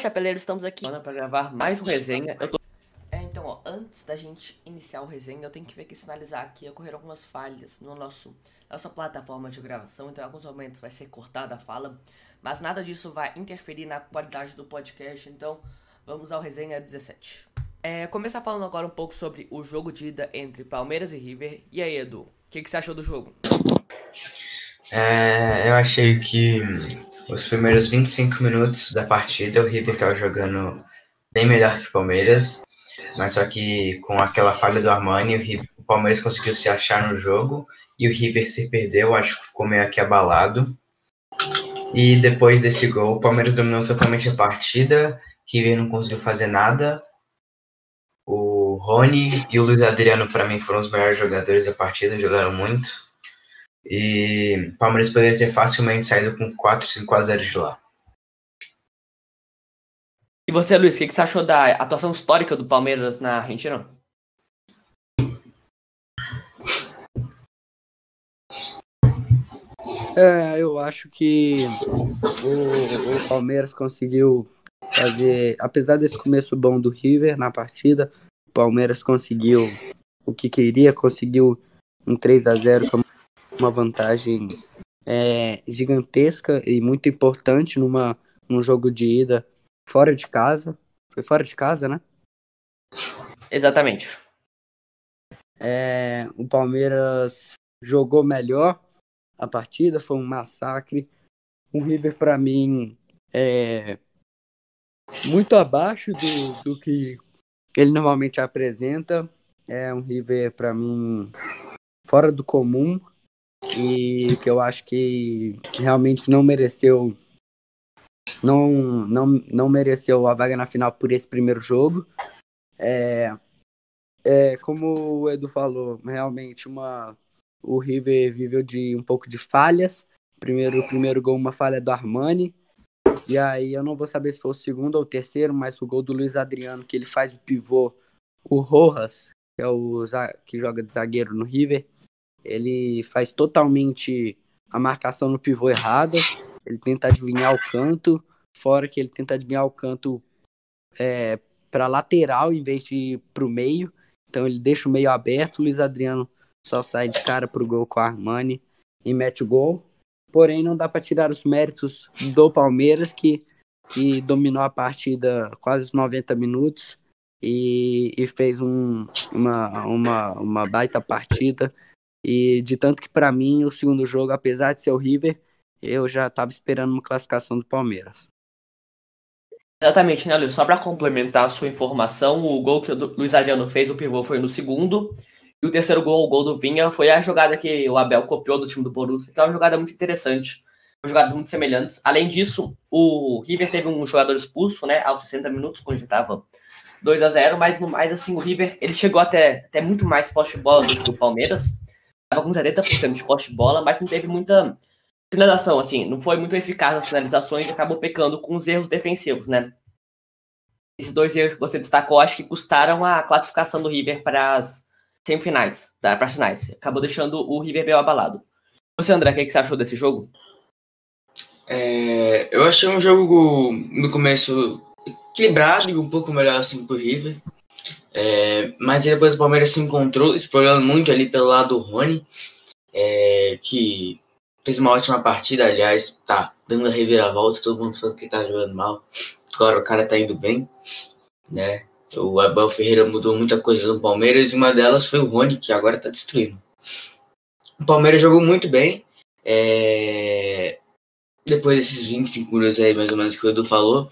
chapeleiros, estamos aqui para gravar mais um resenha. Eu tô... É, então, ó, antes da gente iniciar o resenha, eu tenho que ver que sinalizar aqui ocorreram algumas falhas no nosso nossa plataforma de gravação, então em alguns momentos vai ser cortada a fala, mas nada disso vai interferir na qualidade do podcast, então vamos ao resenha 17. É, começar falando agora um pouco sobre o jogo de ida entre Palmeiras e River. E aí, Edu, o que, que você achou do jogo? É, eu achei que os primeiros 25 minutos da partida, o River estava jogando bem melhor que o Palmeiras, mas só que com aquela falha do Armani, o, River, o Palmeiras conseguiu se achar no jogo e o River se perdeu, acho que ficou meio aqui abalado. E depois desse gol, o Palmeiras dominou totalmente a partida, River não conseguiu fazer nada. O Rony e o Luiz Adriano, para mim, foram os melhores jogadores da partida, jogaram muito. E o Palmeiras poderia ter facilmente saído com 4, 5 a 0 de lá. E você, Luiz, o que, você achou da atuação histórica do Palmeiras na Argentina? É, eu acho que o, o, Palmeiras conseguiu fazer, apesar desse começo bom do River na partida, o Palmeiras conseguiu o que queria, conseguiu um 3 a 0 com uma vantagem é, gigantesca e muito importante numa, num jogo de ida fora de casa. Foi fora de casa, né? Exatamente. É, o Palmeiras jogou melhor a partida, foi um massacre. O River, para mim, é muito abaixo do, do que ele normalmente apresenta. É um River, para mim, fora do comum e que eu acho que realmente não mereceu não, não, não mereceu a vaga na final por esse primeiro jogo. É, é, como o Edu falou, realmente uma o River viveu de um pouco de falhas. Primeiro, o primeiro gol, uma falha do Armani. E aí eu não vou saber se foi o segundo ou o terceiro, mas o gol do Luiz Adriano, que ele faz o pivô, o Rojas, que é o que joga de zagueiro no River, ele faz totalmente a marcação no pivô errada. Ele tenta adivinhar o canto, fora que ele tenta adivinhar o canto é, para lateral em vez de para o meio. Então ele deixa o meio aberto. O Luiz Adriano só sai de cara pro gol com a Armani e mete o gol. Porém, não dá para tirar os méritos do Palmeiras, que, que dominou a partida quase os 90 minutos e, e fez um, uma, uma, uma baita partida e de tanto que para mim o segundo jogo, apesar de ser o River, eu já estava esperando uma classificação do Palmeiras. Exatamente, né, Luiz? Só para complementar a sua informação, o gol que o Luiz Adriano fez, o pivô, foi no segundo. E o terceiro gol, o gol do Vinha, foi a jogada que o Abel copiou do time do Borussia, que é uma jogada muito interessante. Jogadas muito semelhantes. Além disso, o River teve um jogador expulso, né, aos 60 minutos, quando estava 2 a 0 mas no mais, assim, o River, ele chegou até, até muito mais poste de bola do que o Palmeiras estava com 70% de poste de bola, mas não teve muita finalização, assim, não foi muito eficaz nas finalizações e acabou pecando com os erros defensivos, né? Esses dois erros que você destacou, acho que custaram a classificação do River para as semifinais, para as finais. Acabou deixando o River bem abalado. Você, André, o que, que você achou desse jogo? É, eu achei um jogo no começo equilibrado e um pouco melhor assim pro River. É, mas depois o Palmeiras se encontrou, explorando muito ali pelo lado do Rony, é, que fez uma ótima partida, aliás, tá dando a reviravolta, todo mundo falando que tá jogando mal. Agora o cara tá indo bem, né? O Abel Ferreira mudou muita coisa no Palmeiras e uma delas foi o Rony, que agora tá destruindo. O Palmeiras jogou muito bem. É... Depois desses 25 minutos aí, mais ou menos, que o Edu falou,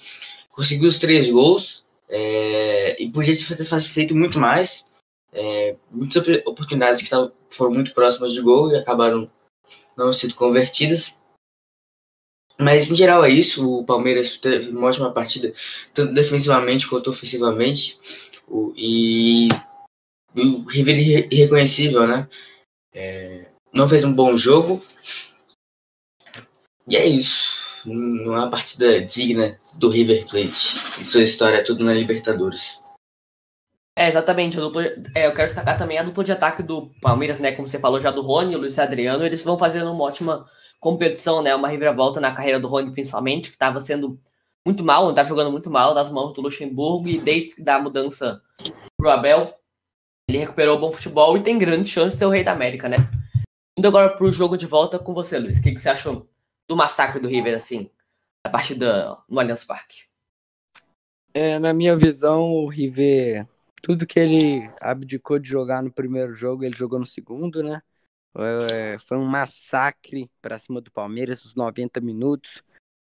conseguiu os três gols. É, e podia ter feito muito mais. É, muitas oportunidades que tavam, foram muito próximas de gol e acabaram não sendo convertidas. Mas em geral é isso. O Palmeiras teve uma ótima partida, tanto defensivamente quanto ofensivamente. O, e o River irreconhecível, né? É, não fez um bom jogo. E é isso não é uma partida digna do River Plate e sua história é tudo na Libertadores. É, exatamente. Dupla, é, eu quero destacar também a dupla de ataque do Palmeiras, né? Como você falou já do Rony e o Luiz Adriano, eles vão fazendo uma ótima competição, né? Uma reviravolta na carreira do Rony, principalmente, que estava sendo muito mal, tá jogando muito mal nas mãos do Luxemburgo e desde da mudança pro Abel, ele recuperou bom futebol e tem grande chance de ser o rei da América, né? Indo agora pro jogo de volta com você, Luiz. O que, que você achou do massacre do River, assim, a partida no Allianz Parque? É, na minha visão, o River, tudo que ele abdicou de jogar no primeiro jogo, ele jogou no segundo, né? É, foi um massacre para cima do Palmeiras, os 90 minutos.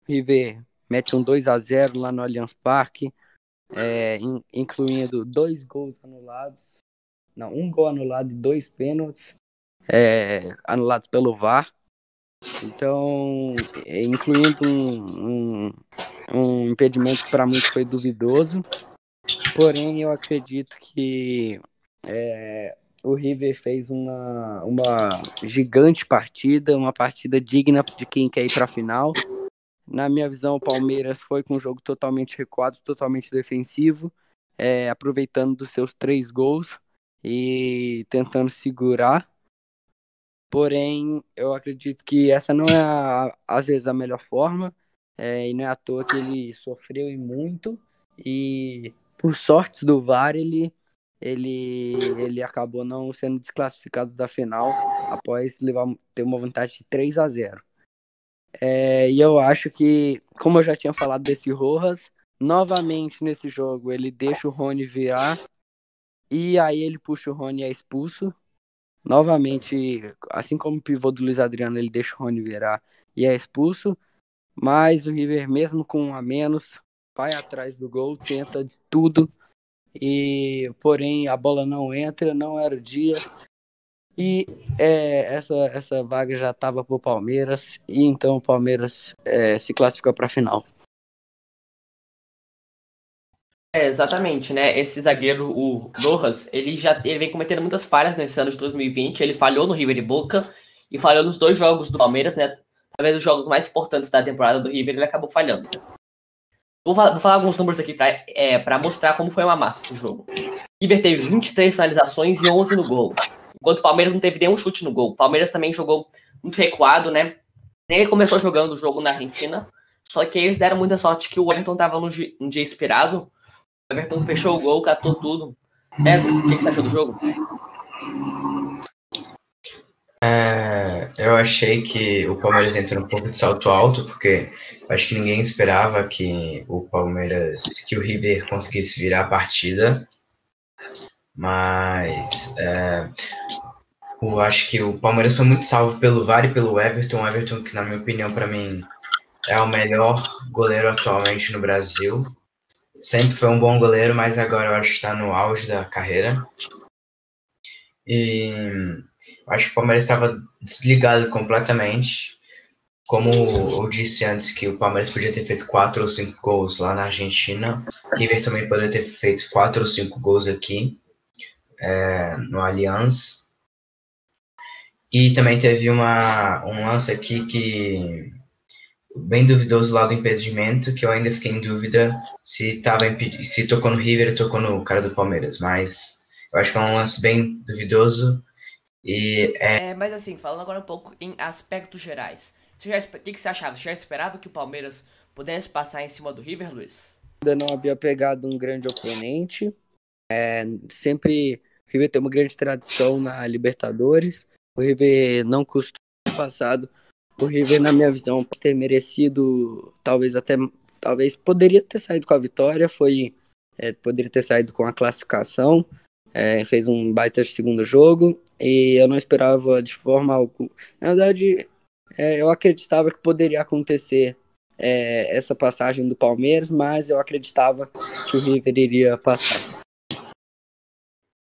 O River mete um 2 a 0 lá no Allianz Parque, é, in, incluindo dois gols anulados. Não, um gol anulado e dois pênaltis é, anulados pelo VAR. Então, é, incluindo um, um, um impedimento que para muitos foi duvidoso. Porém, eu acredito que é, o River fez uma, uma gigante partida, uma partida digna de quem quer ir para a final. Na minha visão, o Palmeiras foi com um jogo totalmente recuado, totalmente defensivo, é, aproveitando dos seus três gols e tentando segurar. Porém, eu acredito que essa não é, a, às vezes, a melhor forma. É, e não é à toa que ele sofreu e muito. E, por sorte do VAR, ele, ele, ele acabou não sendo desclassificado da final após levar, ter uma vantagem de 3 a 0. É, e eu acho que, como eu já tinha falado desse Rojas, novamente nesse jogo ele deixa o Rony virar e aí ele puxa o Rony e é expulso. Novamente, assim como o pivô do Luiz Adriano, ele deixa o Rony virar e é expulso. Mas o River, mesmo com um a menos, vai atrás do gol, tenta de tudo. E porém a bola não entra, não era o dia. E é, essa, essa vaga já estava para o Palmeiras, e então o Palmeiras é, se classificou para a final. É, exatamente, né? Esse zagueiro, o Rojas, ele já ele vem cometendo muitas falhas nesse ano de 2020. Ele falhou no River de Boca e falhou nos dois jogos do Palmeiras, né? Talvez os jogos mais importantes da temporada do River, ele acabou falhando. Vou, falar, vou falar alguns números aqui para é, mostrar como foi uma massa esse jogo. O River teve 23 finalizações e 11 no gol. Enquanto o Palmeiras não teve nenhum chute no gol. O Palmeiras também jogou muito recuado, né? Ele começou jogando o jogo na Argentina, só que eles deram muita sorte que o Everton estava num dia, inspirado Everton fechou o gol, catou tudo. É, o que, que você achou do jogo? É, eu achei que o Palmeiras entrou um pouco de salto alto, porque acho que ninguém esperava que o Palmeiras, que o River conseguisse virar a partida. Mas é, eu acho que o Palmeiras foi muito salvo pelo VAR e pelo Everton. O Everton, que na minha opinião, para mim, é o melhor goleiro atualmente no Brasil sempre foi um bom goleiro, mas agora eu acho que está no auge da carreira. E acho que o Palmeiras estava desligado completamente. Como eu disse antes que o Palmeiras podia ter feito quatro ou cinco gols lá na Argentina, River também poderia ter feito quatro ou cinco gols aqui é, no Allianz. E também teve uma, um lance aqui que bem duvidoso lá do impedimento, que eu ainda fiquei em dúvida se tava se tocou no River ou tocou no cara do Palmeiras, mas eu acho que é um lance bem duvidoso e é... é mas assim, falando agora um pouco em aspectos gerais, você já, o que, que você achava? Você já esperava que o Palmeiras pudesse passar em cima do River, Luiz? Ainda não havia pegado um grande oponente, é, sempre o River tem uma grande tradição na Libertadores, o River não custou no passado o River, na minha visão, ter merecido, talvez até, talvez poderia ter saído com a vitória, foi, é, poderia ter saído com a classificação, é, fez um baita segundo jogo, e eu não esperava de forma alguma. Na verdade, é, eu acreditava que poderia acontecer é, essa passagem do Palmeiras, mas eu acreditava que o River iria passar.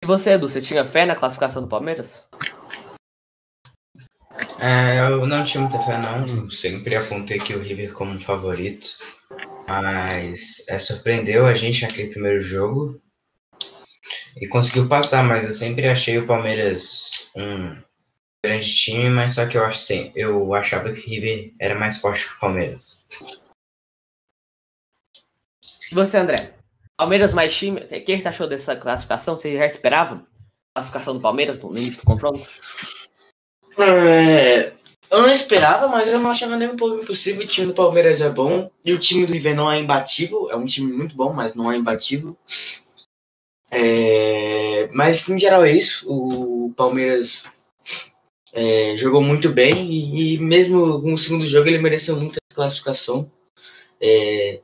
E você, Edu, você tinha fé na classificação do Palmeiras? É, eu não tinha muita fé não, sempre apontei que o River como um favorito, mas é, surpreendeu a gente naquele primeiro jogo e conseguiu passar, mas eu sempre achei o Palmeiras um grande time, mas só que eu, acho, eu achava que o River era mais forte que o Palmeiras. Você, André? Palmeiras mais time, o que você achou dessa classificação? Você já esperava a classificação do Palmeiras no início do confronto? É, Eu não esperava, mas eu não achava nem um pouco impossível. O time do Palmeiras é bom. E o time do River não é imbatível. É um time muito bom, mas não é imbatível. É... Mas, em geral, é isso. O Palmeiras é, jogou muito bem. E, e, mesmo no segundo jogo, ele mereceu muita classificação. É...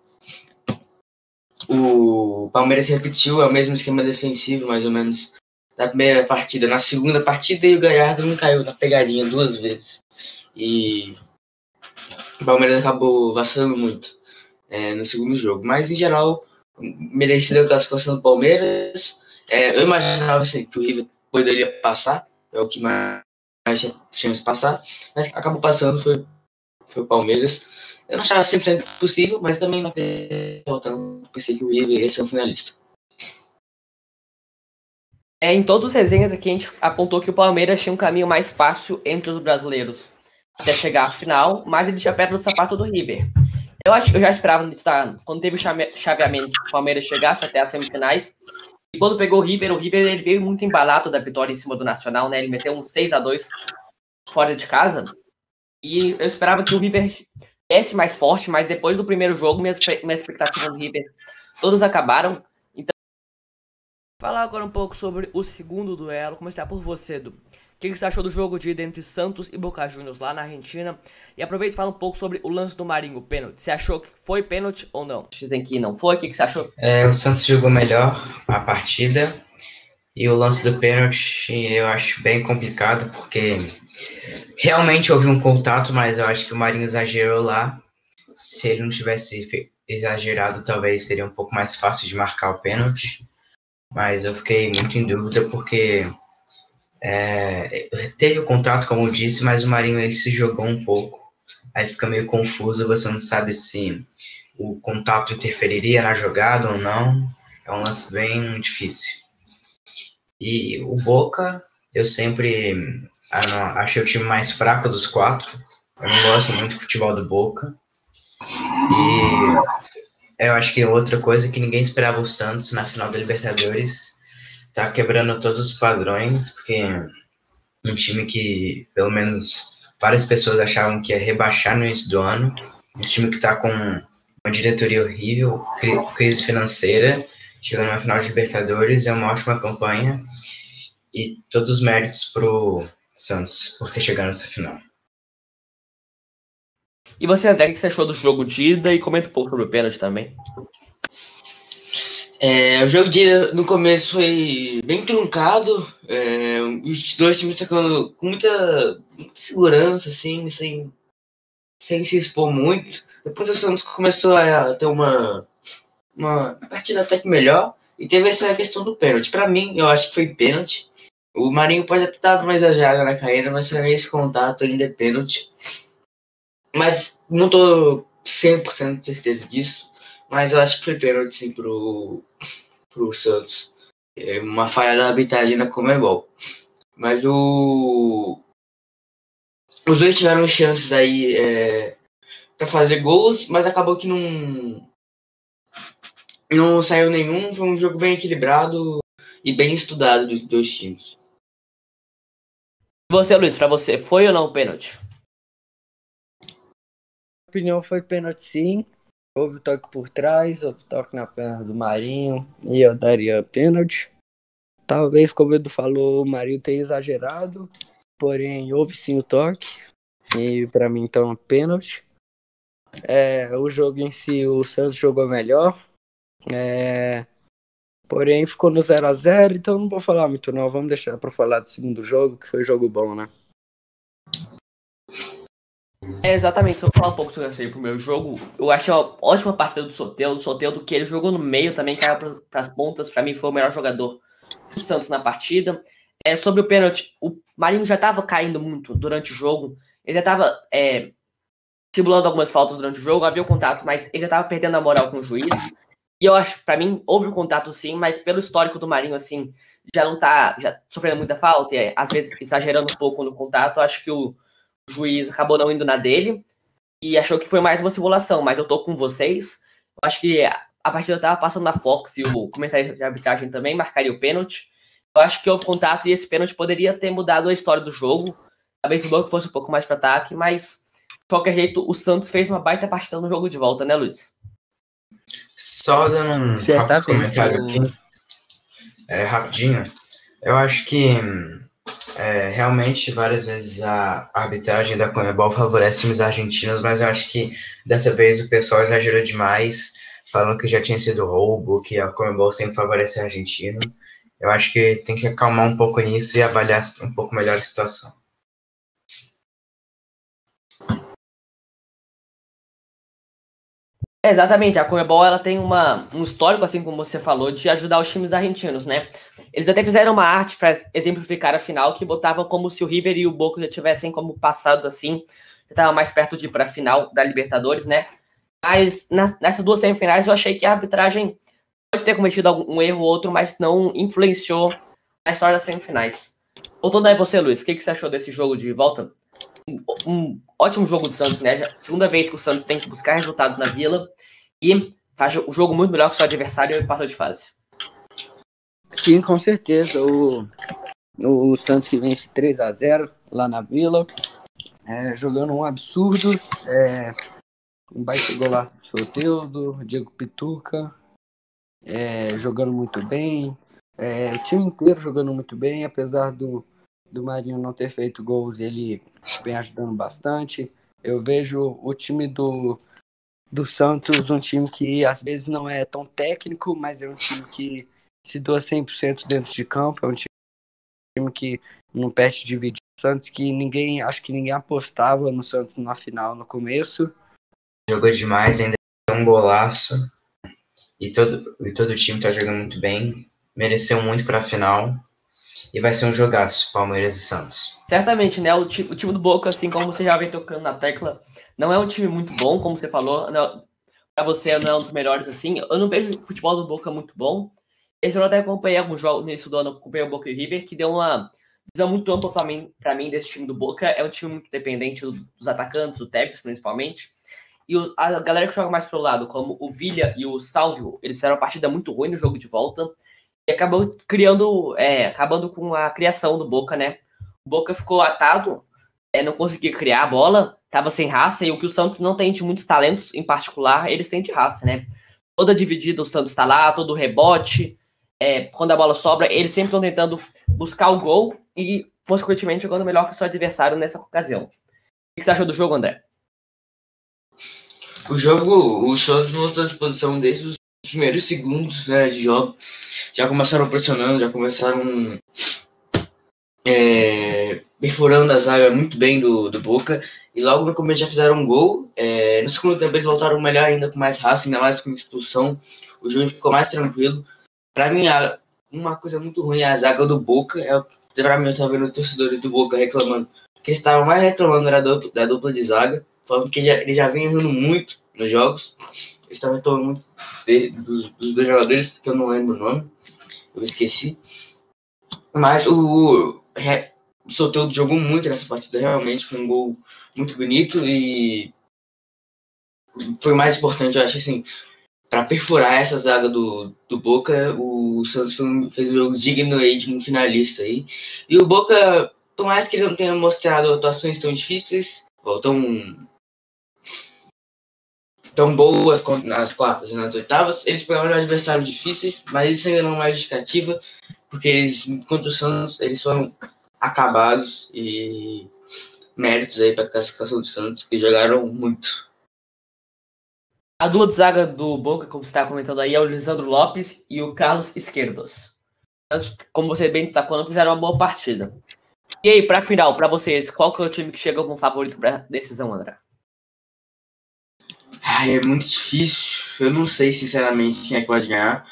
O Palmeiras repetiu é o mesmo esquema defensivo, mais ou menos, da primeira partida. Na segunda partida, e o Galhardo não caiu na pegadinha duas vezes. E o Palmeiras acabou vacilando muito é, no segundo jogo. Mas, em geral, merecida a classificação do Palmeiras. É, eu imaginava assim, que o River poderia passar, é o que mais, tinha de passar, mas acabou passando, foi, foi o Palmeiras. Eu não achava 100% possível, mas também não pensei que o River ia ser um finalista. É, em todos os resenhas aqui a gente apontou que o Palmeiras tinha um caminho mais fácil entre os brasileiros até chegar à final, mas ele tinha pedra no sapato do River. Eu acho que eu já esperava quando teve o chaveamento que o Palmeiras chegasse até as semifinais. E quando pegou o River, o River ele veio muito embalado da vitória em cima do Nacional, né? Ele meteu um 6 a 2 fora de casa. E eu esperava que o River viesse mais forte, mas depois do primeiro jogo, minhas, minhas expectativas do River todas acabaram. Falar agora um pouco sobre o segundo duelo. Começar por você, Edu. O que você achou do jogo de ida entre Santos e Boca Juniors lá na Argentina? E aproveita e fala um pouco sobre o lance do Marinho, o pênalti. Você achou que foi pênalti ou não? Dizem que não foi, o que você achou? É, o Santos jogou melhor a partida. E o lance do pênalti eu acho bem complicado, porque realmente houve um contato, mas eu acho que o Marinho exagerou lá. Se ele não tivesse exagerado, talvez seria um pouco mais fácil de marcar o pênalti. Mas eu fiquei muito em dúvida, porque é, teve o contato, como eu disse, mas o Marinho ele se jogou um pouco. Aí fica meio confuso, você não sabe se o contato interferiria na jogada ou não. É um lance bem difícil. E o Boca, eu sempre ah, achei o time mais fraco dos quatro. Eu não gosto muito do futebol do Boca. E eu acho que outra coisa que ninguém esperava o Santos na final da Libertadores tá quebrando todos os padrões, porque um time que, pelo menos, várias pessoas achavam que ia rebaixar no início do ano, um time que tá com uma diretoria horrível, crise financeira, chegando na final de Libertadores, é uma ótima campanha, e todos os méritos pro Santos por ter chegado nessa final. E você, André, o que você achou do jogo de ida e comenta um pouco sobre o pênalti também. É, o jogo de no começo foi bem truncado, é, os dois times tocando com muita, muita, segurança, assim, sem, sem se expor muito. Depois o Santos começou a ter uma, uma partida até que melhor e teve essa questão do pênalti. Para mim, eu acho que foi pênalti. O Marinho pode ter dado mais jaga na carreira, mas para mim esse contato ainda é pênalti. Mas não tô 100% de certeza disso. Mas eu acho que foi pênalti sim pro, pro Santos. É uma falha da arbitragem na Comebol. Mas o. Os dois tiveram chances aí é, para fazer gols, mas acabou que não. Não saiu nenhum. Foi um jogo bem equilibrado e bem estudado dos dois times. Você, Luiz, para você, foi ou não pênalti? Opinião foi pênalti sim. Houve toque por trás, houve toque na perna do Marinho e eu daria pênalti. Talvez, como o Edu falou, o Marinho tenha exagerado, porém houve sim o toque e para mim então pênalti. É, o jogo em si, o Santos jogou melhor, é, porém ficou no 0 a 0 então não vou falar muito não, vamos deixar para falar do segundo jogo, que foi jogo bom, né? É, exatamente, vou falar um pouco sobre esse primeiro jogo. Eu achei uma ótima partida do Soteldo, do Soteldo que ele jogou no meio também, caiu para as pontas. Para mim, foi o melhor jogador do Santos na partida. É, sobre o pênalti, o Marinho já estava caindo muito durante o jogo. Ele já estava é, simulando algumas faltas durante o jogo, havia o contato, mas ele já estava perdendo a moral com o juiz. E eu acho, para mim, houve o um contato sim, mas pelo histórico do Marinho, assim, já não tá já sofrendo muita falta, e às vezes exagerando um pouco no contato, eu acho que o o juiz acabou não indo na dele e achou que foi mais uma simulação, mas eu tô com vocês. Eu acho que a partida tava passando na Fox e o comentário de arbitragem também marcaria o pênalti. Eu acho que houve contato e esse pênalti poderia ter mudado a história do jogo. talvez o Boca fosse um pouco mais para ataque, mas de qualquer jeito o Santos fez uma baita partida no jogo de volta, né, Luiz? Só dando um rápido comentário aqui, é, rapidinho. Eu acho que é, realmente várias vezes a arbitragem da Conmebol favorece times argentinos, mas eu acho que dessa vez o pessoal exagerou demais, falando que já tinha sido roubo, que a Conmebol sempre favorece o argentino. Eu acho que tem que acalmar um pouco nisso e avaliar um pouco melhor a situação. É, exatamente, a Comebol ela tem uma, um histórico, assim como você falou, de ajudar os times argentinos, né? Eles até fizeram uma arte para exemplificar a final que botava como se o River e o Boca já tivessem como passado assim, já estava mais perto de ir para a final da Libertadores, né? Mas nas, nessas duas semifinais eu achei que a arbitragem pode ter cometido algum um erro ou outro, mas não influenciou na história das semifinais. Voltando aí você, Luiz, o que, que você achou desse jogo de volta? Um, um ótimo jogo do Santos, né? Segunda vez que o Santos tem que buscar resultado na Vila e faz o jogo muito melhor que o seu adversário e passa de fase. Sim, com certeza. O, o Santos que vence 3 a 0 lá na Vila, é, jogando um absurdo. É, um baita golaço do Soteudo, Diego Pituca, é, jogando muito bem. É, o time inteiro jogando muito bem, apesar do, do Marinho não ter feito gols, ele vem ajudando bastante. Eu vejo o time do, do Santos um time que às vezes não é tão técnico, mas é um time que se doa 100% dentro de campo. É um time que não perde de vídeo. Santos que ninguém, acho que ninguém apostava no Santos na final no começo. Jogou demais, ainda deu um golaço. E todo, e todo o time tá jogando muito bem. Mereceu muito pra final. E vai ser um jogaço, Palmeiras e Santos. Certamente, né? O, o time do Boca, assim como você já vem tocando na tecla, não é um time muito bom, como você falou. Pra você não é um dos melhores, assim. Eu não vejo o futebol do Boca muito bom. Esse ano até acompanhei alguns jogos início do ano, acompanhei o Boca e o River, que deu uma visão muito ampla pra mim, pra mim desse time do Boca. É um time muito dependente do- dos atacantes, o Tevez principalmente. E o- a galera que joga mais pro lado, como o Villa e o Salvio, eles fizeram uma partida muito ruim no jogo de volta. E acabou criando, é, acabando com a criação do Boca, né? O Boca ficou atado, é, não conseguia criar a bola, tava sem raça, e o que o Santos não tem de muitos talentos, em particular, eles têm de raça, né? Toda dividida o Santos tá lá, todo rebote, é, quando a bola sobra, eles sempre estão tentando buscar o gol e, consequentemente, jogando melhor que o seu adversário nessa ocasião. O que você achou do jogo, André? O jogo, o Santos mostrou a disposição desde os primeiros segundos né, de jogo. Já começaram pressionando, já começaram é, perfurando a zaga muito bem do, do Boca. E logo no começo já fizeram um gol. É, no segundo tempo eles voltaram melhor ainda, com mais raça, ainda mais com expulsão. O jogo ficou mais tranquilo. Pra mim, uma coisa muito ruim é a zaga do Boca. É o que pra mim eu tava vendo os torcedores do Boca reclamando. O que eles estavam mais reclamando era da dupla, da dupla de zaga. Falando que já, ele já vinha errando muito nos jogos. Eles estavam reclamando muito de- dos, dos dois jogadores, que eu não lembro o nome. Eu esqueci. Mas o, o Soteldo jogou muito nessa partida, realmente, com um gol muito bonito e foi mais importante, eu acho assim, para perfurar essa zaga do, do Boca, o Santos fez um jogo digno aí de um finalista aí. E o Boca, por mais que ele não tenha mostrado atuações tão difíceis, ou tão tão boas nas quartas e nas oitavas, eles pegaram adversários difíceis, mas isso ainda não é mais justificativa, porque eles, contra o Santos, eles foram acabados e méritos aí para a classificação do Santos, que jogaram muito. A dupla de zaga do Boca, como você está comentando aí, é o Lisandro Lopes e o Carlos Esquerdos. Como você bem está falando, fizeram uma boa partida. E aí, pra final, pra vocês, qual que é o time que chega como favorito pra decisão, André? Ai, é muito difícil. Eu não sei, sinceramente, quem é que pode ganhar.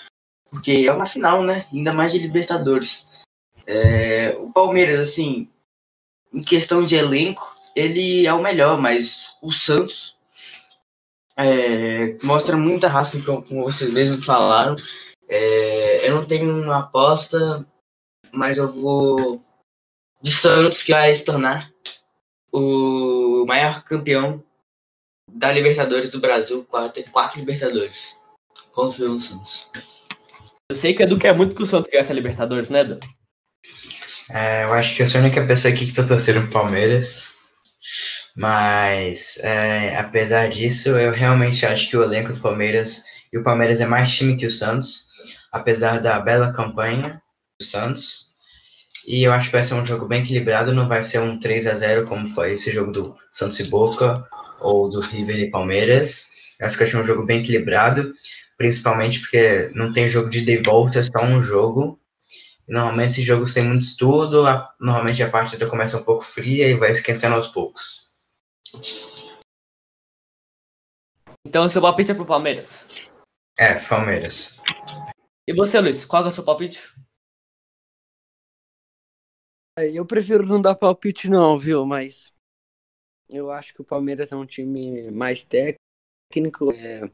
Porque é uma final, né? Ainda mais de Libertadores. É, o Palmeiras, assim, em questão de elenco, ele é o melhor, mas o Santos é, mostra muita raça, como vocês mesmos falaram. É, eu não tenho uma aposta, mas eu vou de Santos, que vai se tornar o maior campeão da Libertadores do Brasil, quatro, quatro Libertadores. Confio no Santos. Eu sei que o Edu quer muito que o Santos ganhe essa Libertadores, né, Edu? É, eu acho que eu sou a única pessoa aqui que tô torcendo pro Palmeiras. Mas, é, apesar disso, eu realmente acho que o elenco do Palmeiras. E o Palmeiras é mais time que o Santos. Apesar da bela campanha do Santos. E eu acho que vai ser um jogo bem equilibrado. Não vai ser um 3 a 0 como foi esse jogo do Santos e Boca. Ou do River e Palmeiras. Eu acho que vai ser um jogo bem equilibrado. Principalmente porque não tem jogo de de volta, é só um jogo. Normalmente esses jogos têm muito estudo, a, normalmente a partida começa um pouco fria e vai esquentando aos poucos. Então, seu palpite é pro Palmeiras. É, Palmeiras. E você, Luiz, qual é o seu palpite? Eu prefiro não dar palpite não, viu? Mas eu acho que o Palmeiras é um time mais técnico. É...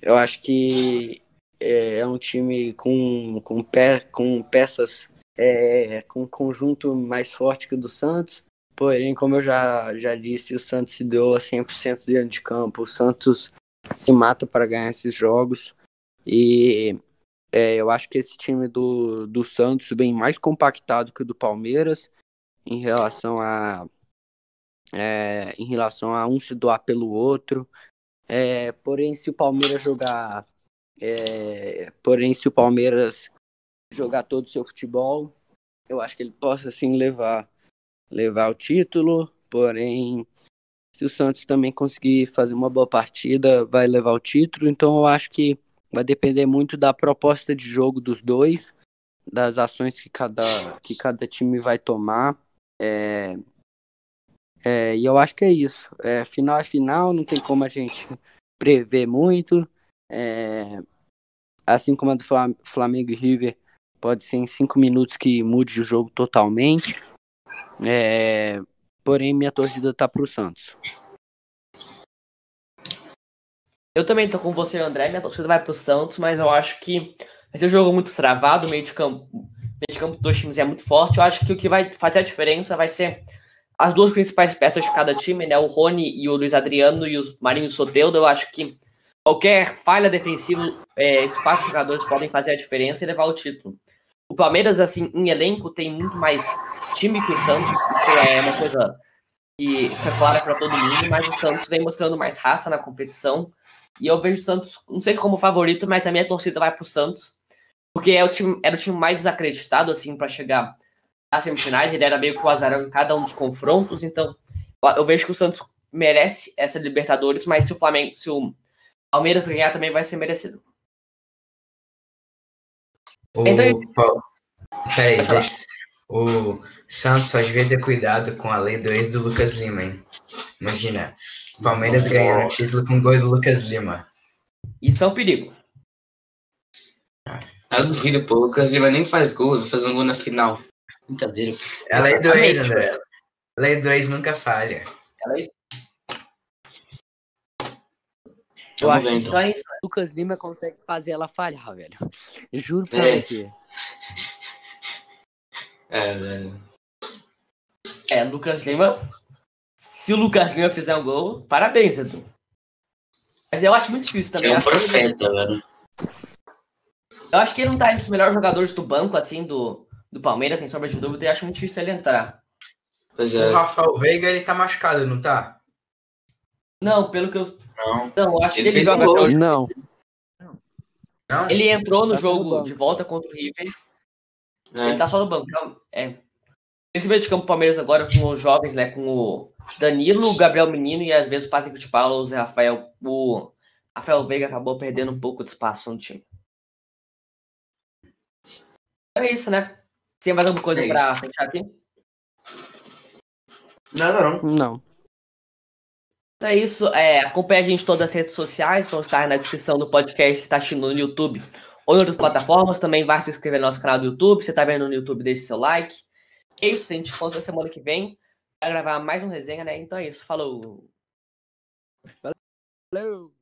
Eu acho que é, é um time com, com, com peças, é, com um conjunto mais forte que o do Santos. Porém, como eu já, já disse, o Santos se deu a 100% dentro de campo. O Santos se mata para ganhar esses jogos. E é, eu acho que esse time do, do Santos vem mais compactado que o do Palmeiras em relação a é, em relação a um se doar pelo outro. É, porém, se o Palmeiras jogar é, porém, se o Palmeiras jogar todo o seu futebol, eu acho que ele possa sim levar, levar o título. Porém, se o Santos também conseguir fazer uma boa partida, vai levar o título. Então, eu acho que vai depender muito da proposta de jogo dos dois, das ações que cada, que cada time vai tomar. É, é, e eu acho que é isso. É, final é final, não tem como a gente prever muito. É, assim como a do Flamengo e River, pode ser em cinco minutos que mude o jogo totalmente. É, porém, minha torcida tá pro Santos. Eu também tô com você, André. Minha torcida vai pro Santos, mas eu acho que vai ser um jogo muito travado. O meio de campo, meio de campo dos times é muito forte. Eu acho que o que vai fazer a diferença vai ser as duas principais peças de cada time, né? O Rony e o Luiz Adriano e o Marinho Soteldo. Eu acho que qualquer falha defensiva, é, esses quatro jogadores podem fazer a diferença e levar o título. O Palmeiras, assim, em elenco, tem muito mais time que o Santos. Isso é uma coisa que foi clara para todo mundo, mas o Santos vem mostrando mais raça na competição. E eu vejo o Santos, não sei como favorito, mas a minha torcida vai para o Santos, porque é o time, era o time mais desacreditado, assim, para chegar às semifinais. Ele era meio que o azarão em cada um dos confrontos, então eu vejo que o Santos merece essa Libertadores, mas se o Flamengo, se o Palmeiras ganhar também vai ser merecido. O, então, peraí, deixa, o Santos só devia ter cuidado com a lei 2 do Lucas Lima, hein? Imagina, Palmeiras oh. ganhando o título com gol do Lucas Lima. Isso é um perigo. Eu duvido, pô. O Lucas Lima nem faz gol, vai fazer um gol na final. Brincadeira. A lei 2, André. Lei 2 nunca falha. A lei Eu acho que então. o Lucas Lima consegue fazer ela falhar, velho. Juro pra é. você. É, velho. É, Lucas Lima. Se o Lucas Lima fizer um gol, parabéns, Edu. Mas eu acho muito difícil também. É um profeta, velho. Eu acho que ele não tá entre os melhores jogadores do banco, assim, do, do Palmeiras, sem sombra de dúvida, e acho muito difícil ele entrar. Pois é. O Rafael Veiga, ele tá machucado, não tá? Não, pelo que eu. Não, não acho ele que ele joga até hoje. Não. não. Ele entrou no tá jogo de volta contra o River. É. Ele tá só no banco. É. Esse meio de campo Palmeiras agora com os jovens, né? Com o Danilo, o Gabriel Menino e às vezes o Patrick de Paulo, o Zé Rafael. O Rafael Veiga acabou perdendo um pouco de espaço no time. É isso, né? Tem mais alguma coisa é pra fechar aqui? Nada não. Não. Então é isso. É, acompanhe a gente em todas as redes sociais, vão estar na descrição do podcast, está assistindo no YouTube ou em outras plataformas. Também vai se inscrever no nosso canal do YouTube. Você está vendo no YouTube, deixe seu like. É isso, a gente conta semana que vem para gravar mais um resenha, né? Então é isso. Falou! Valeu!